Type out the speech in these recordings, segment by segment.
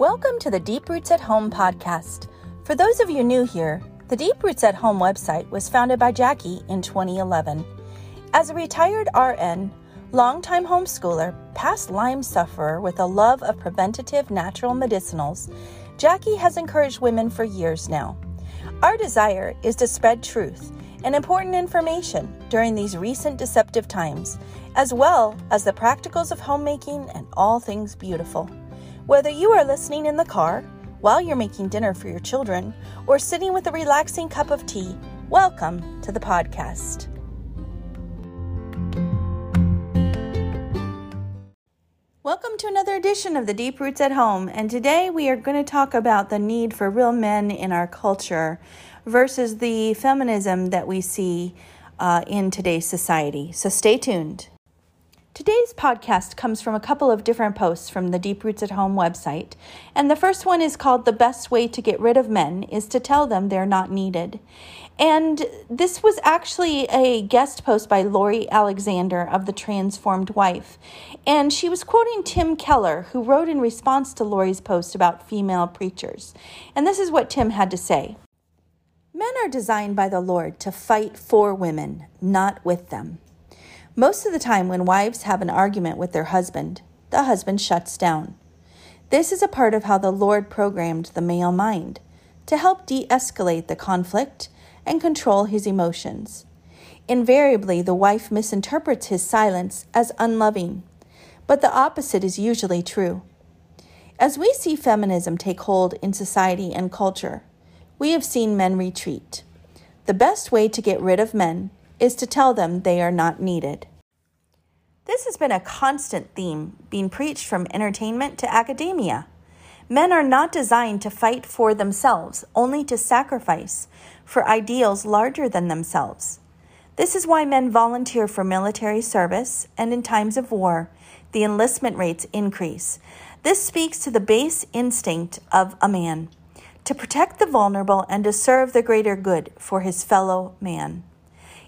Welcome to the Deep Roots at Home podcast. For those of you new here, the Deep Roots at Home website was founded by Jackie in 2011. As a retired RN, longtime homeschooler, past Lyme sufferer with a love of preventative natural medicinals, Jackie has encouraged women for years now. Our desire is to spread truth and important information during these recent deceptive times, as well as the practicals of homemaking and all things beautiful. Whether you are listening in the car, while you're making dinner for your children, or sitting with a relaxing cup of tea, welcome to the podcast. Welcome to another edition of the Deep Roots at Home, and today we are going to talk about the need for real men in our culture versus the feminism that we see uh, in today's society. So stay tuned. Today's podcast comes from a couple of different posts from the Deep Roots at Home website. And the first one is called The Best Way to Get Rid of Men is to Tell Them They're Not Needed. And this was actually a guest post by Lori Alexander of The Transformed Wife. And she was quoting Tim Keller, who wrote in response to Lori's post about female preachers. And this is what Tim had to say Men are designed by the Lord to fight for women, not with them. Most of the time, when wives have an argument with their husband, the husband shuts down. This is a part of how the Lord programmed the male mind to help de escalate the conflict and control his emotions. Invariably, the wife misinterprets his silence as unloving, but the opposite is usually true. As we see feminism take hold in society and culture, we have seen men retreat. The best way to get rid of men is to tell them they are not needed. This has been a constant theme being preached from entertainment to academia. Men are not designed to fight for themselves, only to sacrifice for ideals larger than themselves. This is why men volunteer for military service, and in times of war, the enlistment rates increase. This speaks to the base instinct of a man to protect the vulnerable and to serve the greater good for his fellow man.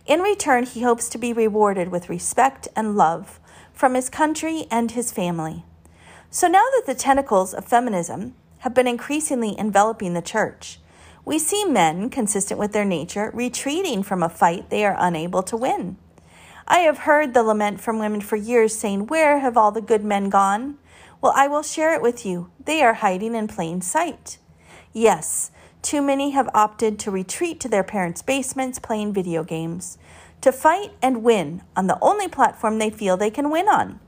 In return, he hopes to be rewarded with respect and love from his country and his family. So now that the tentacles of feminism have been increasingly enveloping the church, we see men, consistent with their nature, retreating from a fight they are unable to win. I have heard the lament from women for years saying, Where have all the good men gone? Well, I will share it with you. They are hiding in plain sight. Yes, too many have opted to retreat to their parents' basements playing video games, to fight and win on the only platform they feel they can win on.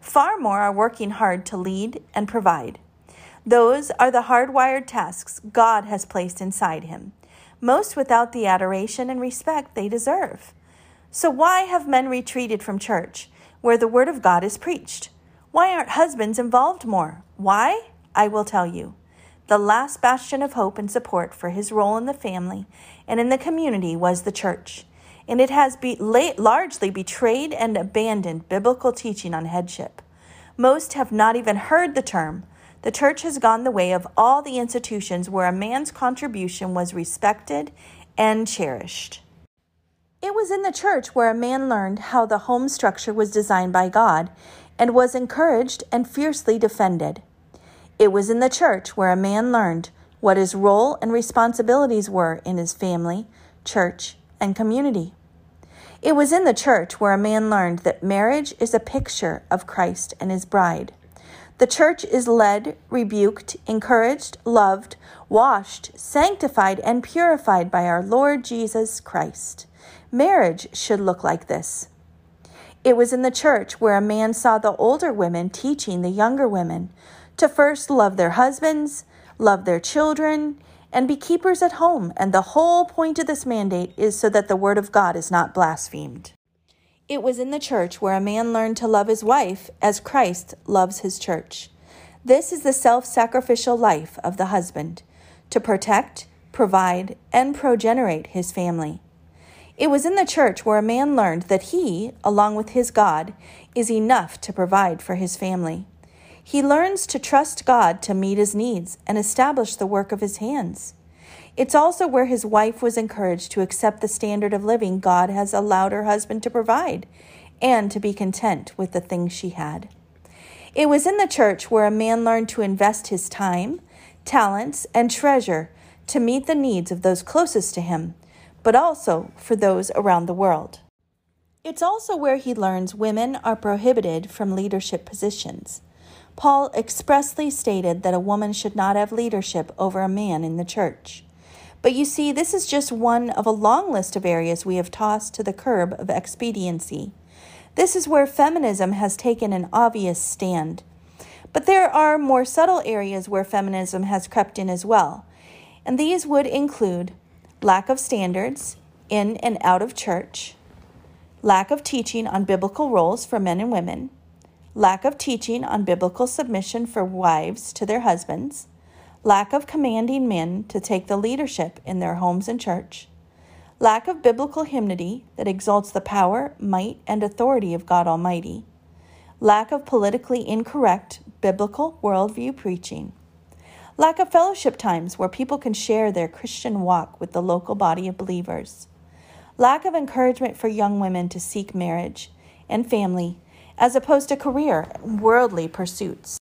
Far more are working hard to lead and provide. Those are the hardwired tasks God has placed inside him, most without the adoration and respect they deserve. So, why have men retreated from church where the Word of God is preached? Why aren't husbands involved more? Why? I will tell you the last bastion of hope and support for his role in the family and in the community was the church, and it has be, largely betrayed and abandoned biblical teaching on headship. Most have not even heard the term. The church has gone the way of all the institutions where a man's contribution was respected and cherished. It was in the church where a man learned how the home structure was designed by God and was encouraged and fiercely defended. It was in the church where a man learned what his role and responsibilities were in his family, church, and community. It was in the church where a man learned that marriage is a picture of Christ and his bride. The church is led, rebuked, encouraged, loved, washed, sanctified, and purified by our Lord Jesus Christ. Marriage should look like this. It was in the church where a man saw the older women teaching the younger women to first love their husbands, love their children, and be keepers at home. And the whole point of this mandate is so that the word of God is not blasphemed. It was in the church where a man learned to love his wife as Christ loves his church. This is the self sacrificial life of the husband to protect, provide, and progenerate his family. It was in the church where a man learned that he, along with his God, is enough to provide for his family. He learns to trust God to meet his needs and establish the work of his hands. It's also where his wife was encouraged to accept the standard of living God has allowed her husband to provide and to be content with the things she had. It was in the church where a man learned to invest his time, talents, and treasure to meet the needs of those closest to him, but also for those around the world. It's also where he learns women are prohibited from leadership positions. Paul expressly stated that a woman should not have leadership over a man in the church. But you see, this is just one of a long list of areas we have tossed to the curb of expediency. This is where feminism has taken an obvious stand. But there are more subtle areas where feminism has crept in as well, and these would include lack of standards in and out of church, lack of teaching on biblical roles for men and women, lack of teaching on biblical submission for wives to their husbands, lack of commanding men to take the leadership in their homes and church, lack of biblical hymnody that exalts the power, might, and authority of God Almighty, lack of politically incorrect biblical worldview preaching, lack of fellowship times where people can share their Christian walk with the local body of believers, lack of encouragement for young women to seek marriage and family as opposed to career worldly pursuits.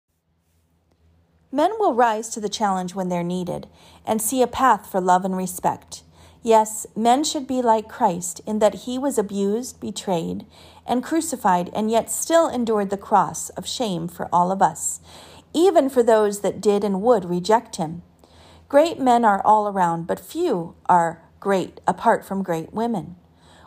Men will rise to the challenge when they're needed and see a path for love and respect. Yes, men should be like Christ in that he was abused, betrayed, and crucified, and yet still endured the cross of shame for all of us, even for those that did and would reject him. Great men are all around, but few are great apart from great women.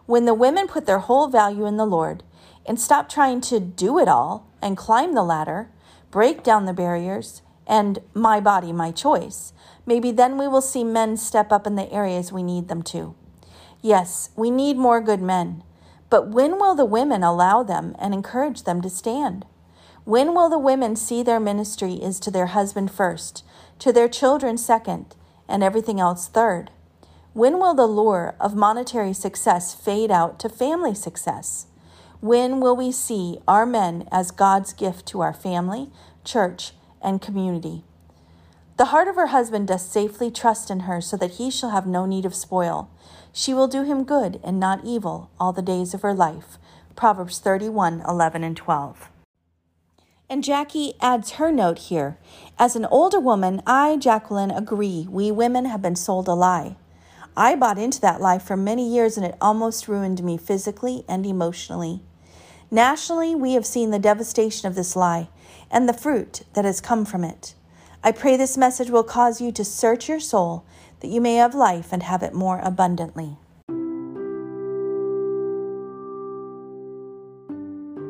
When the women put their whole value in the Lord, and stop trying to do it all and climb the ladder, break down the barriers, and my body, my choice. Maybe then we will see men step up in the areas we need them to. Yes, we need more good men. But when will the women allow them and encourage them to stand? When will the women see their ministry is to their husband first, to their children second, and everything else third? When will the lure of monetary success fade out to family success? When will we see our men as God's gift to our family, church, and community? The heart of her husband does safely trust in her so that he shall have no need of spoil. She will do him good and not evil all the days of her life. Proverbs 31 11 and 12. And Jackie adds her note here. As an older woman, I, Jacqueline, agree we women have been sold a lie. I bought into that lie for many years and it almost ruined me physically and emotionally. Nationally, we have seen the devastation of this lie and the fruit that has come from it. I pray this message will cause you to search your soul that you may have life and have it more abundantly.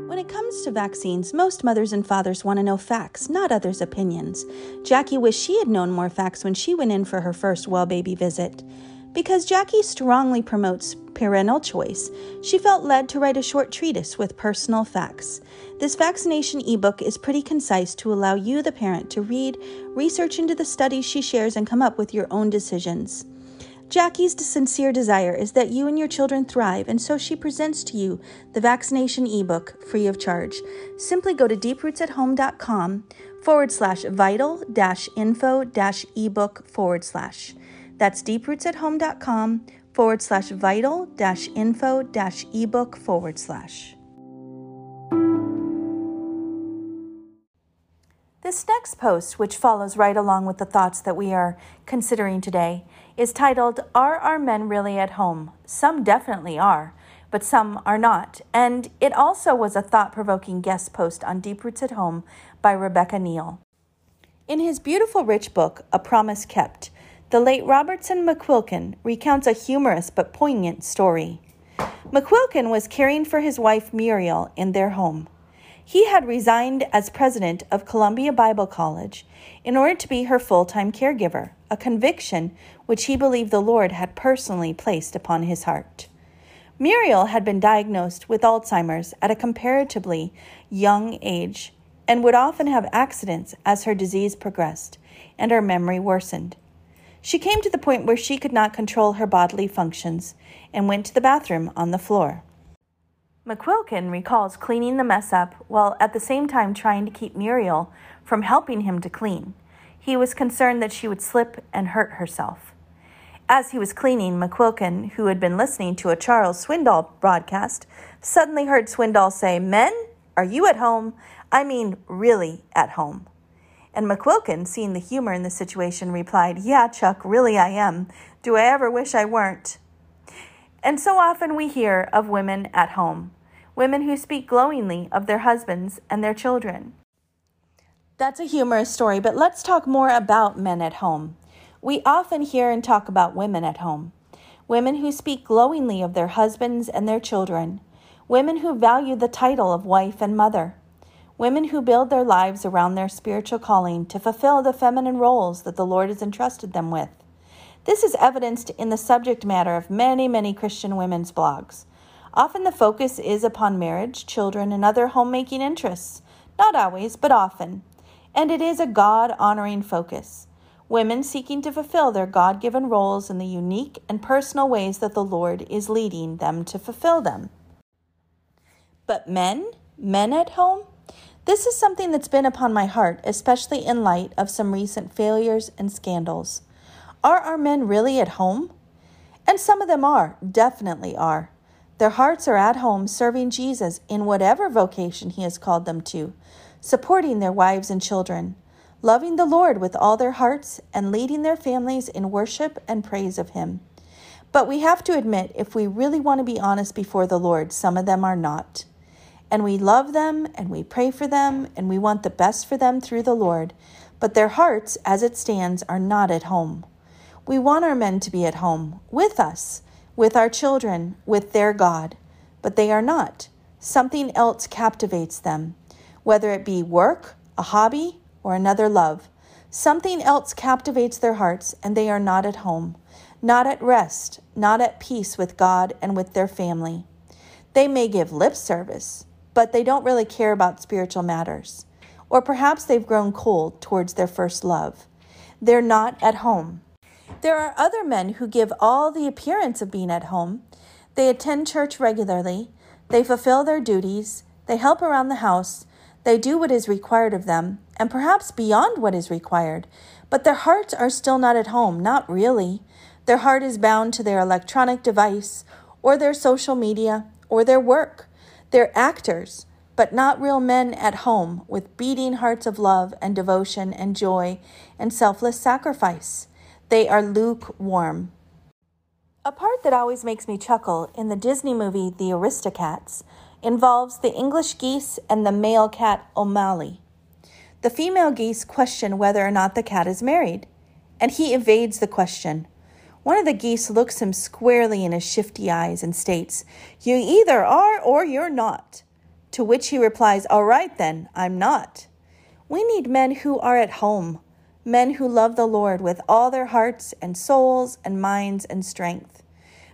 When it comes to vaccines, most mothers and fathers want to know facts, not others' opinions. Jackie wished she had known more facts when she went in for her first well baby visit. Because Jackie strongly promotes parental choice, she felt led to write a short treatise with personal facts. This vaccination ebook is pretty concise to allow you, the parent, to read, research into the studies she shares, and come up with your own decisions. Jackie's sincere desire is that you and your children thrive, and so she presents to you the vaccination ebook free of charge. Simply go to deeprootsathome.com forward slash vital dash info dash ebook forward slash. That's deeprootsathome.com forward slash vital dash info dash ebook forward slash. This next post, which follows right along with the thoughts that we are considering today, is titled Are Our Men Really at Home? Some definitely are, but some are not. And it also was a thought provoking guest post on Deep Roots at Home by Rebecca Neal. In his beautiful, rich book, A Promise Kept, the late Robertson McQuilkin recounts a humorous but poignant story. McQuilkin was caring for his wife Muriel in their home. He had resigned as president of Columbia Bible College in order to be her full time caregiver, a conviction which he believed the Lord had personally placed upon his heart. Muriel had been diagnosed with Alzheimer's at a comparatively young age and would often have accidents as her disease progressed and her memory worsened. She came to the point where she could not control her bodily functions and went to the bathroom on the floor. McQuilkin recalls cleaning the mess up while at the same time trying to keep Muriel from helping him to clean. He was concerned that she would slip and hurt herself. As he was cleaning, McQuilkin, who had been listening to a Charles Swindoll broadcast, suddenly heard Swindoll say, Men, are you at home? I mean, really at home. And McQuilkin, seeing the humor in the situation, replied, Yeah, Chuck, really I am. Do I ever wish I weren't? And so often we hear of women at home, women who speak glowingly of their husbands and their children. That's a humorous story, but let's talk more about men at home. We often hear and talk about women at home, women who speak glowingly of their husbands and their children, women who value the title of wife and mother, women who build their lives around their spiritual calling to fulfill the feminine roles that the Lord has entrusted them with. This is evidenced in the subject matter of many, many Christian women's blogs. Often the focus is upon marriage, children, and other homemaking interests. Not always, but often. And it is a God honoring focus. Women seeking to fulfill their God given roles in the unique and personal ways that the Lord is leading them to fulfill them. But men? Men at home? This is something that's been upon my heart, especially in light of some recent failures and scandals. Are our men really at home? And some of them are, definitely are. Their hearts are at home serving Jesus in whatever vocation He has called them to, supporting their wives and children, loving the Lord with all their hearts, and leading their families in worship and praise of Him. But we have to admit, if we really want to be honest before the Lord, some of them are not and we love them and we pray for them and we want the best for them through the Lord, but their hearts, as it stands, are not at home. We want our men to be at home with us, with our children, with their God, but they are not. Something else captivates them, whether it be work, a hobby, or another love. Something else captivates their hearts, and they are not at home, not at rest, not at peace with God and with their family. They may give lip service, but they don't really care about spiritual matters. Or perhaps they've grown cold towards their first love. They're not at home. There are other men who give all the appearance of being at home. They attend church regularly, they fulfill their duties, they help around the house, they do what is required of them, and perhaps beyond what is required, but their hearts are still not at home, not really. Their heart is bound to their electronic device, or their social media, or their work. They're actors, but not real men at home with beating hearts of love and devotion and joy and selfless sacrifice. They are lukewarm. A part that always makes me chuckle in the Disney movie The Aristocats involves the English geese and the male cat O'Malley. The female geese question whether or not the cat is married, and he evades the question. One of the geese looks him squarely in his shifty eyes and states, You either are or you're not. To which he replies, All right then, I'm not. We need men who are at home, men who love the Lord with all their hearts and souls and minds and strength,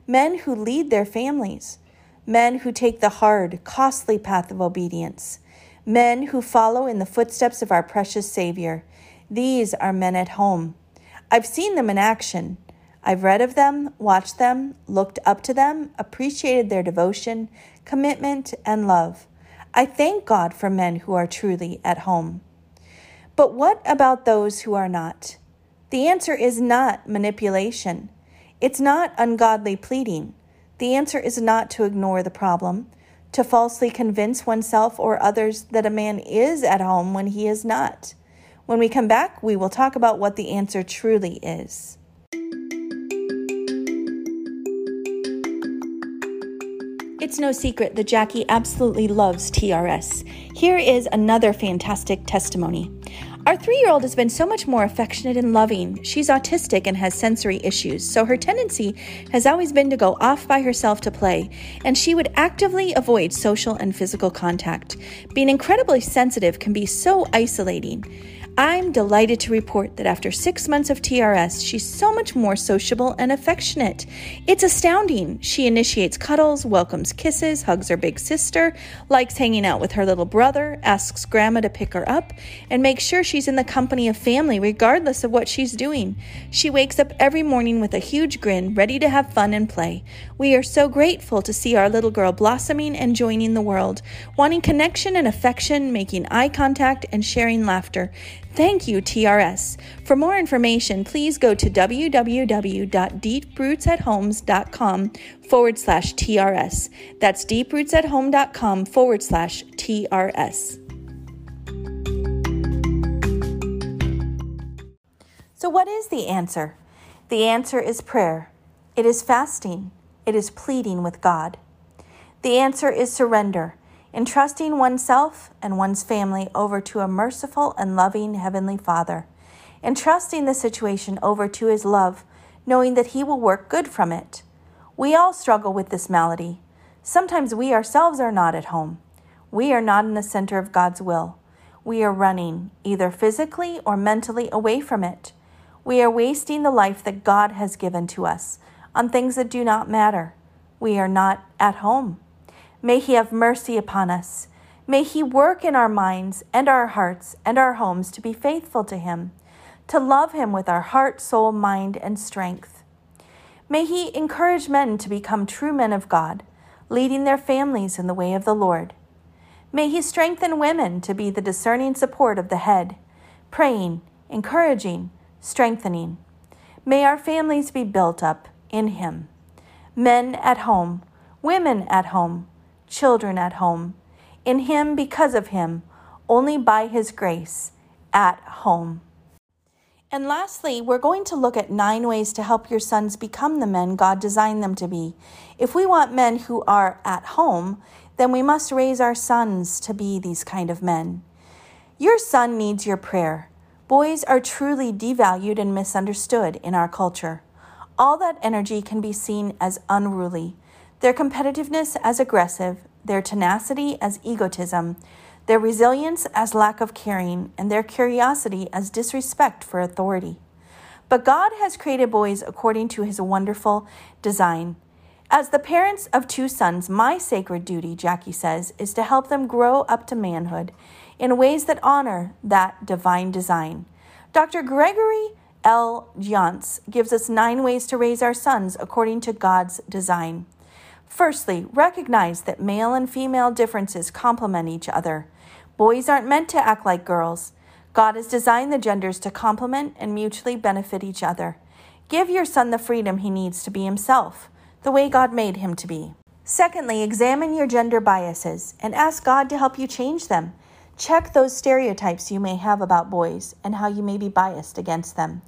men who lead their families, men who take the hard, costly path of obedience, men who follow in the footsteps of our precious Savior. These are men at home. I've seen them in action. I've read of them, watched them, looked up to them, appreciated their devotion, commitment, and love. I thank God for men who are truly at home. But what about those who are not? The answer is not manipulation. It's not ungodly pleading. The answer is not to ignore the problem, to falsely convince oneself or others that a man is at home when he is not. When we come back, we will talk about what the answer truly is. It's no secret that Jackie absolutely loves TRS. Here is another fantastic testimony. Our three year old has been so much more affectionate and loving. She's autistic and has sensory issues, so her tendency has always been to go off by herself to play, and she would actively avoid social and physical contact. Being incredibly sensitive can be so isolating. I'm delighted to report that after six months of TRS, she's so much more sociable and affectionate. It's astounding. She initiates cuddles, welcomes kisses, hugs her big sister, likes hanging out with her little brother, asks grandma to pick her up, and makes sure she's in the company of family regardless of what she's doing. She wakes up every morning with a huge grin, ready to have fun and play. We are so grateful to see our little girl blossoming and joining the world, wanting connection and affection, making eye contact, and sharing laughter. Thank you, TRS. For more information, please go to www.deeprootsathomes.com forward slash TRS. That's deeprootsathome.com forward slash TRS. So, what is the answer? The answer is prayer, it is fasting, it is pleading with God. The answer is surrender entrusting oneself and one's family over to a merciful and loving Heavenly Father, entrusting the situation over to His love, knowing that He will work good from it. We all struggle with this malady. Sometimes we ourselves are not at home. We are not in the center of God's will. We are running, either physically or mentally, away from it. We are wasting the life that God has given to us on things that do not matter. We are not at home. May He have mercy upon us. May He work in our minds and our hearts and our homes to be faithful to Him, to love Him with our heart, soul, mind, and strength. May He encourage men to become true men of God, leading their families in the way of the Lord. May He strengthen women to be the discerning support of the head, praying, encouraging, strengthening. May our families be built up in Him. Men at home, women at home, children at home. In Him, because of Him, only by His grace, at home. And lastly, we're going to look at nine ways to help your sons become the men God designed them to be. If we want men who are at home, then we must raise our sons to be these kind of men. Your son needs your prayer. Boys are truly devalued and misunderstood in our culture. All that energy can be seen as unruly, their competitiveness as aggressive, their tenacity as egotism, their resilience as lack of caring, and their curiosity as disrespect for authority. But God has created boys according to his wonderful design. As the parents of two sons, my sacred duty, Jackie says, is to help them grow up to manhood in ways that honor that divine design. Dr. Gregory L. Jantz gives us nine ways to raise our sons according to God's design. Firstly, recognize that male and female differences complement each other. Boys aren't meant to act like girls. God has designed the genders to complement and mutually benefit each other. Give your son the freedom he needs to be himself, the way God made him to be. Secondly, examine your gender biases and ask God to help you change them. Check those stereotypes you may have about boys and how you may be biased against them.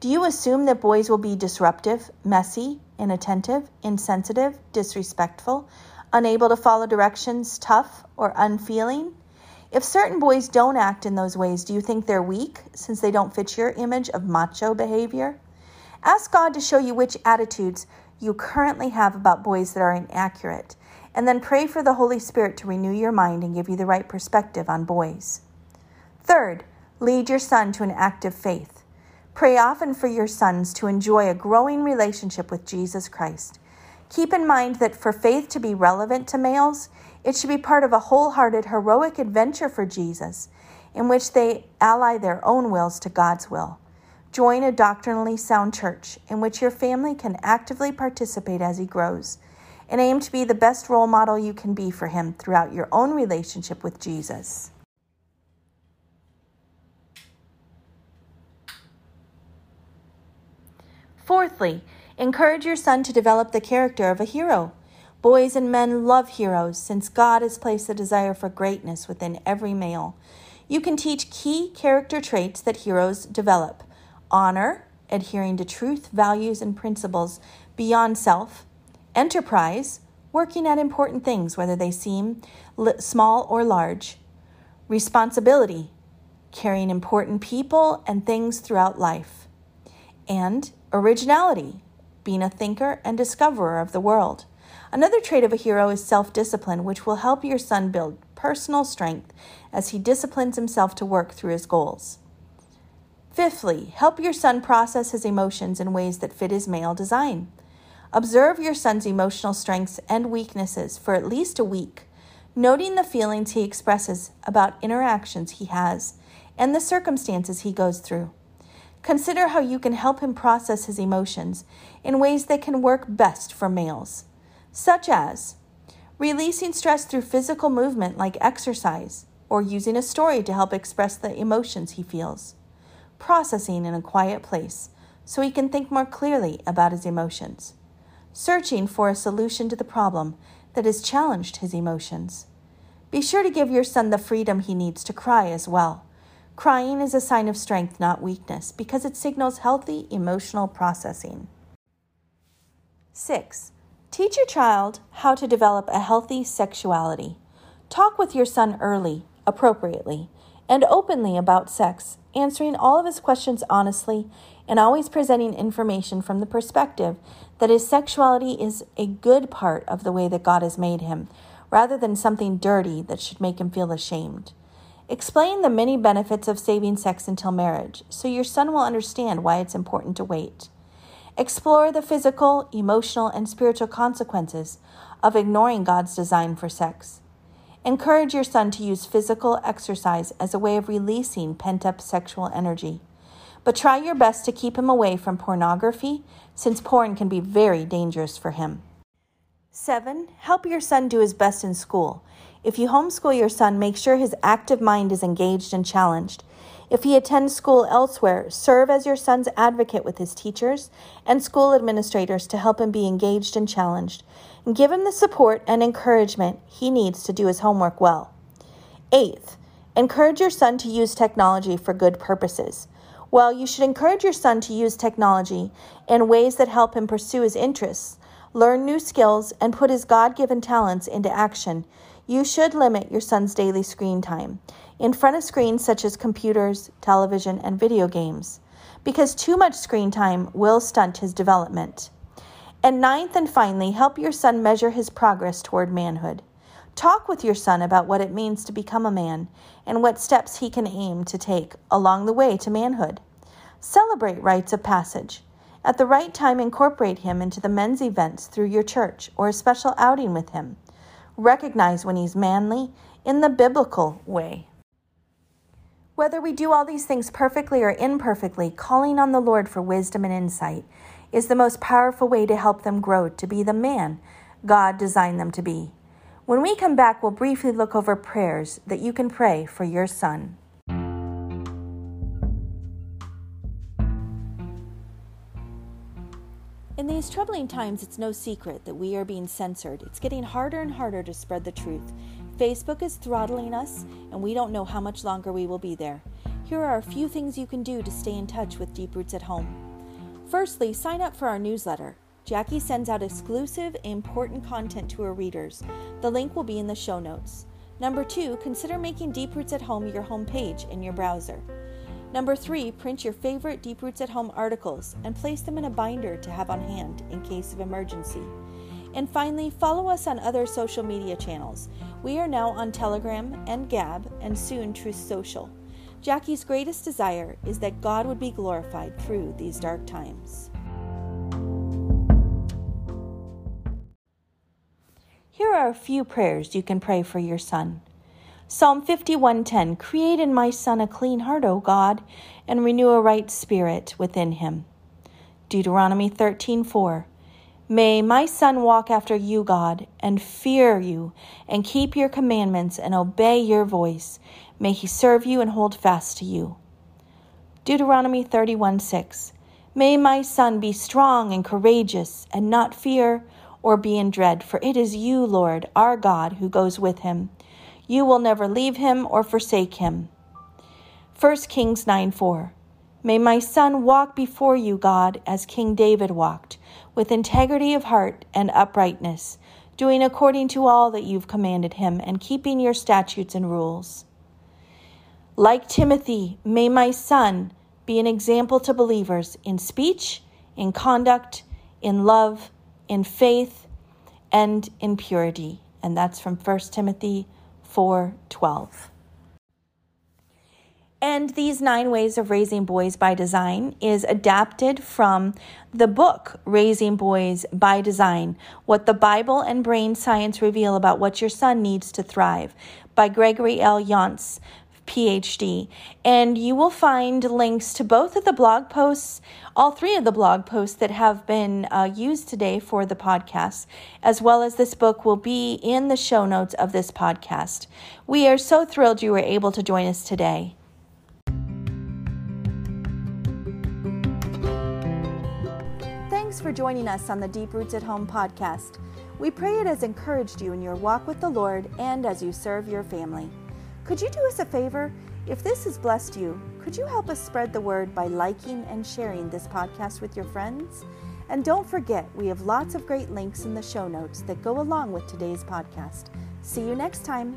Do you assume that boys will be disruptive, messy, inattentive, insensitive, disrespectful, unable to follow directions, tough, or unfeeling? If certain boys don't act in those ways, do you think they're weak since they don't fit your image of macho behavior? Ask God to show you which attitudes you currently have about boys that are inaccurate, and then pray for the Holy Spirit to renew your mind and give you the right perspective on boys. Third, lead your son to an active faith. Pray often for your sons to enjoy a growing relationship with Jesus Christ. Keep in mind that for faith to be relevant to males, it should be part of a wholehearted, heroic adventure for Jesus, in which they ally their own wills to God's will. Join a doctrinally sound church in which your family can actively participate as he grows, and aim to be the best role model you can be for him throughout your own relationship with Jesus. Fourthly, Encourage your son to develop the character of a hero. Boys and men love heroes since God has placed a desire for greatness within every male. You can teach key character traits that heroes develop honor, adhering to truth, values, and principles beyond self, enterprise, working at important things, whether they seem small or large, responsibility, carrying important people and things throughout life, and originality, being a thinker and discoverer of the world. Another trait of a hero is self discipline, which will help your son build personal strength as he disciplines himself to work through his goals. Fifthly, help your son process his emotions in ways that fit his male design. Observe your son's emotional strengths and weaknesses for at least a week, noting the feelings he expresses about interactions he has and the circumstances he goes through. Consider how you can help him process his emotions in ways that can work best for males, such as releasing stress through physical movement like exercise, or using a story to help express the emotions he feels, processing in a quiet place so he can think more clearly about his emotions, searching for a solution to the problem that has challenged his emotions. Be sure to give your son the freedom he needs to cry as well Crying is a sign of strength, not weakness, because it signals healthy emotional processing. 6. Teach your child how to develop a healthy sexuality. Talk with your son early, appropriately, and openly about sex, answering all of his questions honestly and always presenting information from the perspective that his sexuality is a good part of the way that God has made him, rather than something dirty that should make him feel ashamed. Explain the many benefits of saving sex until marriage so your son will understand why it's important to wait. Explore the physical, emotional, and spiritual consequences of ignoring God's design for sex. Encourage your son to use physical exercise as a way of releasing pent up sexual energy. But try your best to keep him away from pornography, since porn can be very dangerous for him. 7. Help your son do his best in school. If you homeschool your son, make sure his active mind is engaged and challenged. If he attends school elsewhere, serve as your son's advocate with his teachers and school administrators to help him be engaged and challenged. And give him the support and encouragement he needs to do his homework well. Eighth, encourage your son to use technology for good purposes. Well, you should encourage your son to use technology in ways that help him pursue his interests, learn new skills, and put his God given talents into action. You should limit your son's daily screen time in front of screens such as computers, television, and video games, because too much screen time will stunt his development. And ninth and finally, help your son measure his progress toward manhood. Talk with your son about what it means to become a man and what steps he can aim to take along the way to manhood. Celebrate rites of passage. At the right time, incorporate him into the men's events through your church or a special outing with him. Recognize when he's manly in the biblical way. Whether we do all these things perfectly or imperfectly, calling on the Lord for wisdom and insight is the most powerful way to help them grow to be the man God designed them to be. When we come back, we'll briefly look over prayers that you can pray for your son. In these troubling times, it's no secret that we are being censored. It's getting harder and harder to spread the truth. Facebook is throttling us, and we don't know how much longer we will be there. Here are a few things you can do to stay in touch with Deep Roots at Home. Firstly, sign up for our newsletter. Jackie sends out exclusive, important content to her readers. The link will be in the show notes. Number two, consider making Deep Roots at Home your home page in your browser. Number three, print your favorite Deep Roots at Home articles and place them in a binder to have on hand in case of emergency. And finally, follow us on other social media channels. We are now on Telegram and Gab and soon Truth Social. Jackie's greatest desire is that God would be glorified through these dark times. Here are a few prayers you can pray for your son. Psalm 51:10 Create in my son a clean heart, O God, and renew a right spirit within him. Deuteronomy 13:4 May my son walk after you, God, and fear you, and keep your commandments and obey your voice. May he serve you and hold fast to you. Deuteronomy 31:6 May my son be strong and courageous, and not fear or be in dread, for it is you, Lord, our God, who goes with him. You will never leave him or forsake him. 1 Kings 9 4. May my son walk before you, God, as King David walked, with integrity of heart and uprightness, doing according to all that you've commanded him, and keeping your statutes and rules. Like Timothy, may my son be an example to believers in speech, in conduct, in love, in faith, and in purity. And that's from 1 Timothy 4:12. And these nine ways of raising boys by design is adapted from the book Raising Boys by Design What the Bible and Brain Science Reveal About What Your Son Needs to Thrive by Gregory L. Jantz, PhD. And you will find links to both of the blog posts, all three of the blog posts that have been uh, used today for the podcast, as well as this book will be in the show notes of this podcast. We are so thrilled you were able to join us today. Thanks for joining us on the Deep Roots at Home podcast. We pray it has encouraged you in your walk with the Lord and as you serve your family. Could you do us a favor If this has blessed you, could you help us spread the word by liking and sharing this podcast with your friends? And don't forget, we have lots of great links in the show notes that go along with today's podcast. See you next time.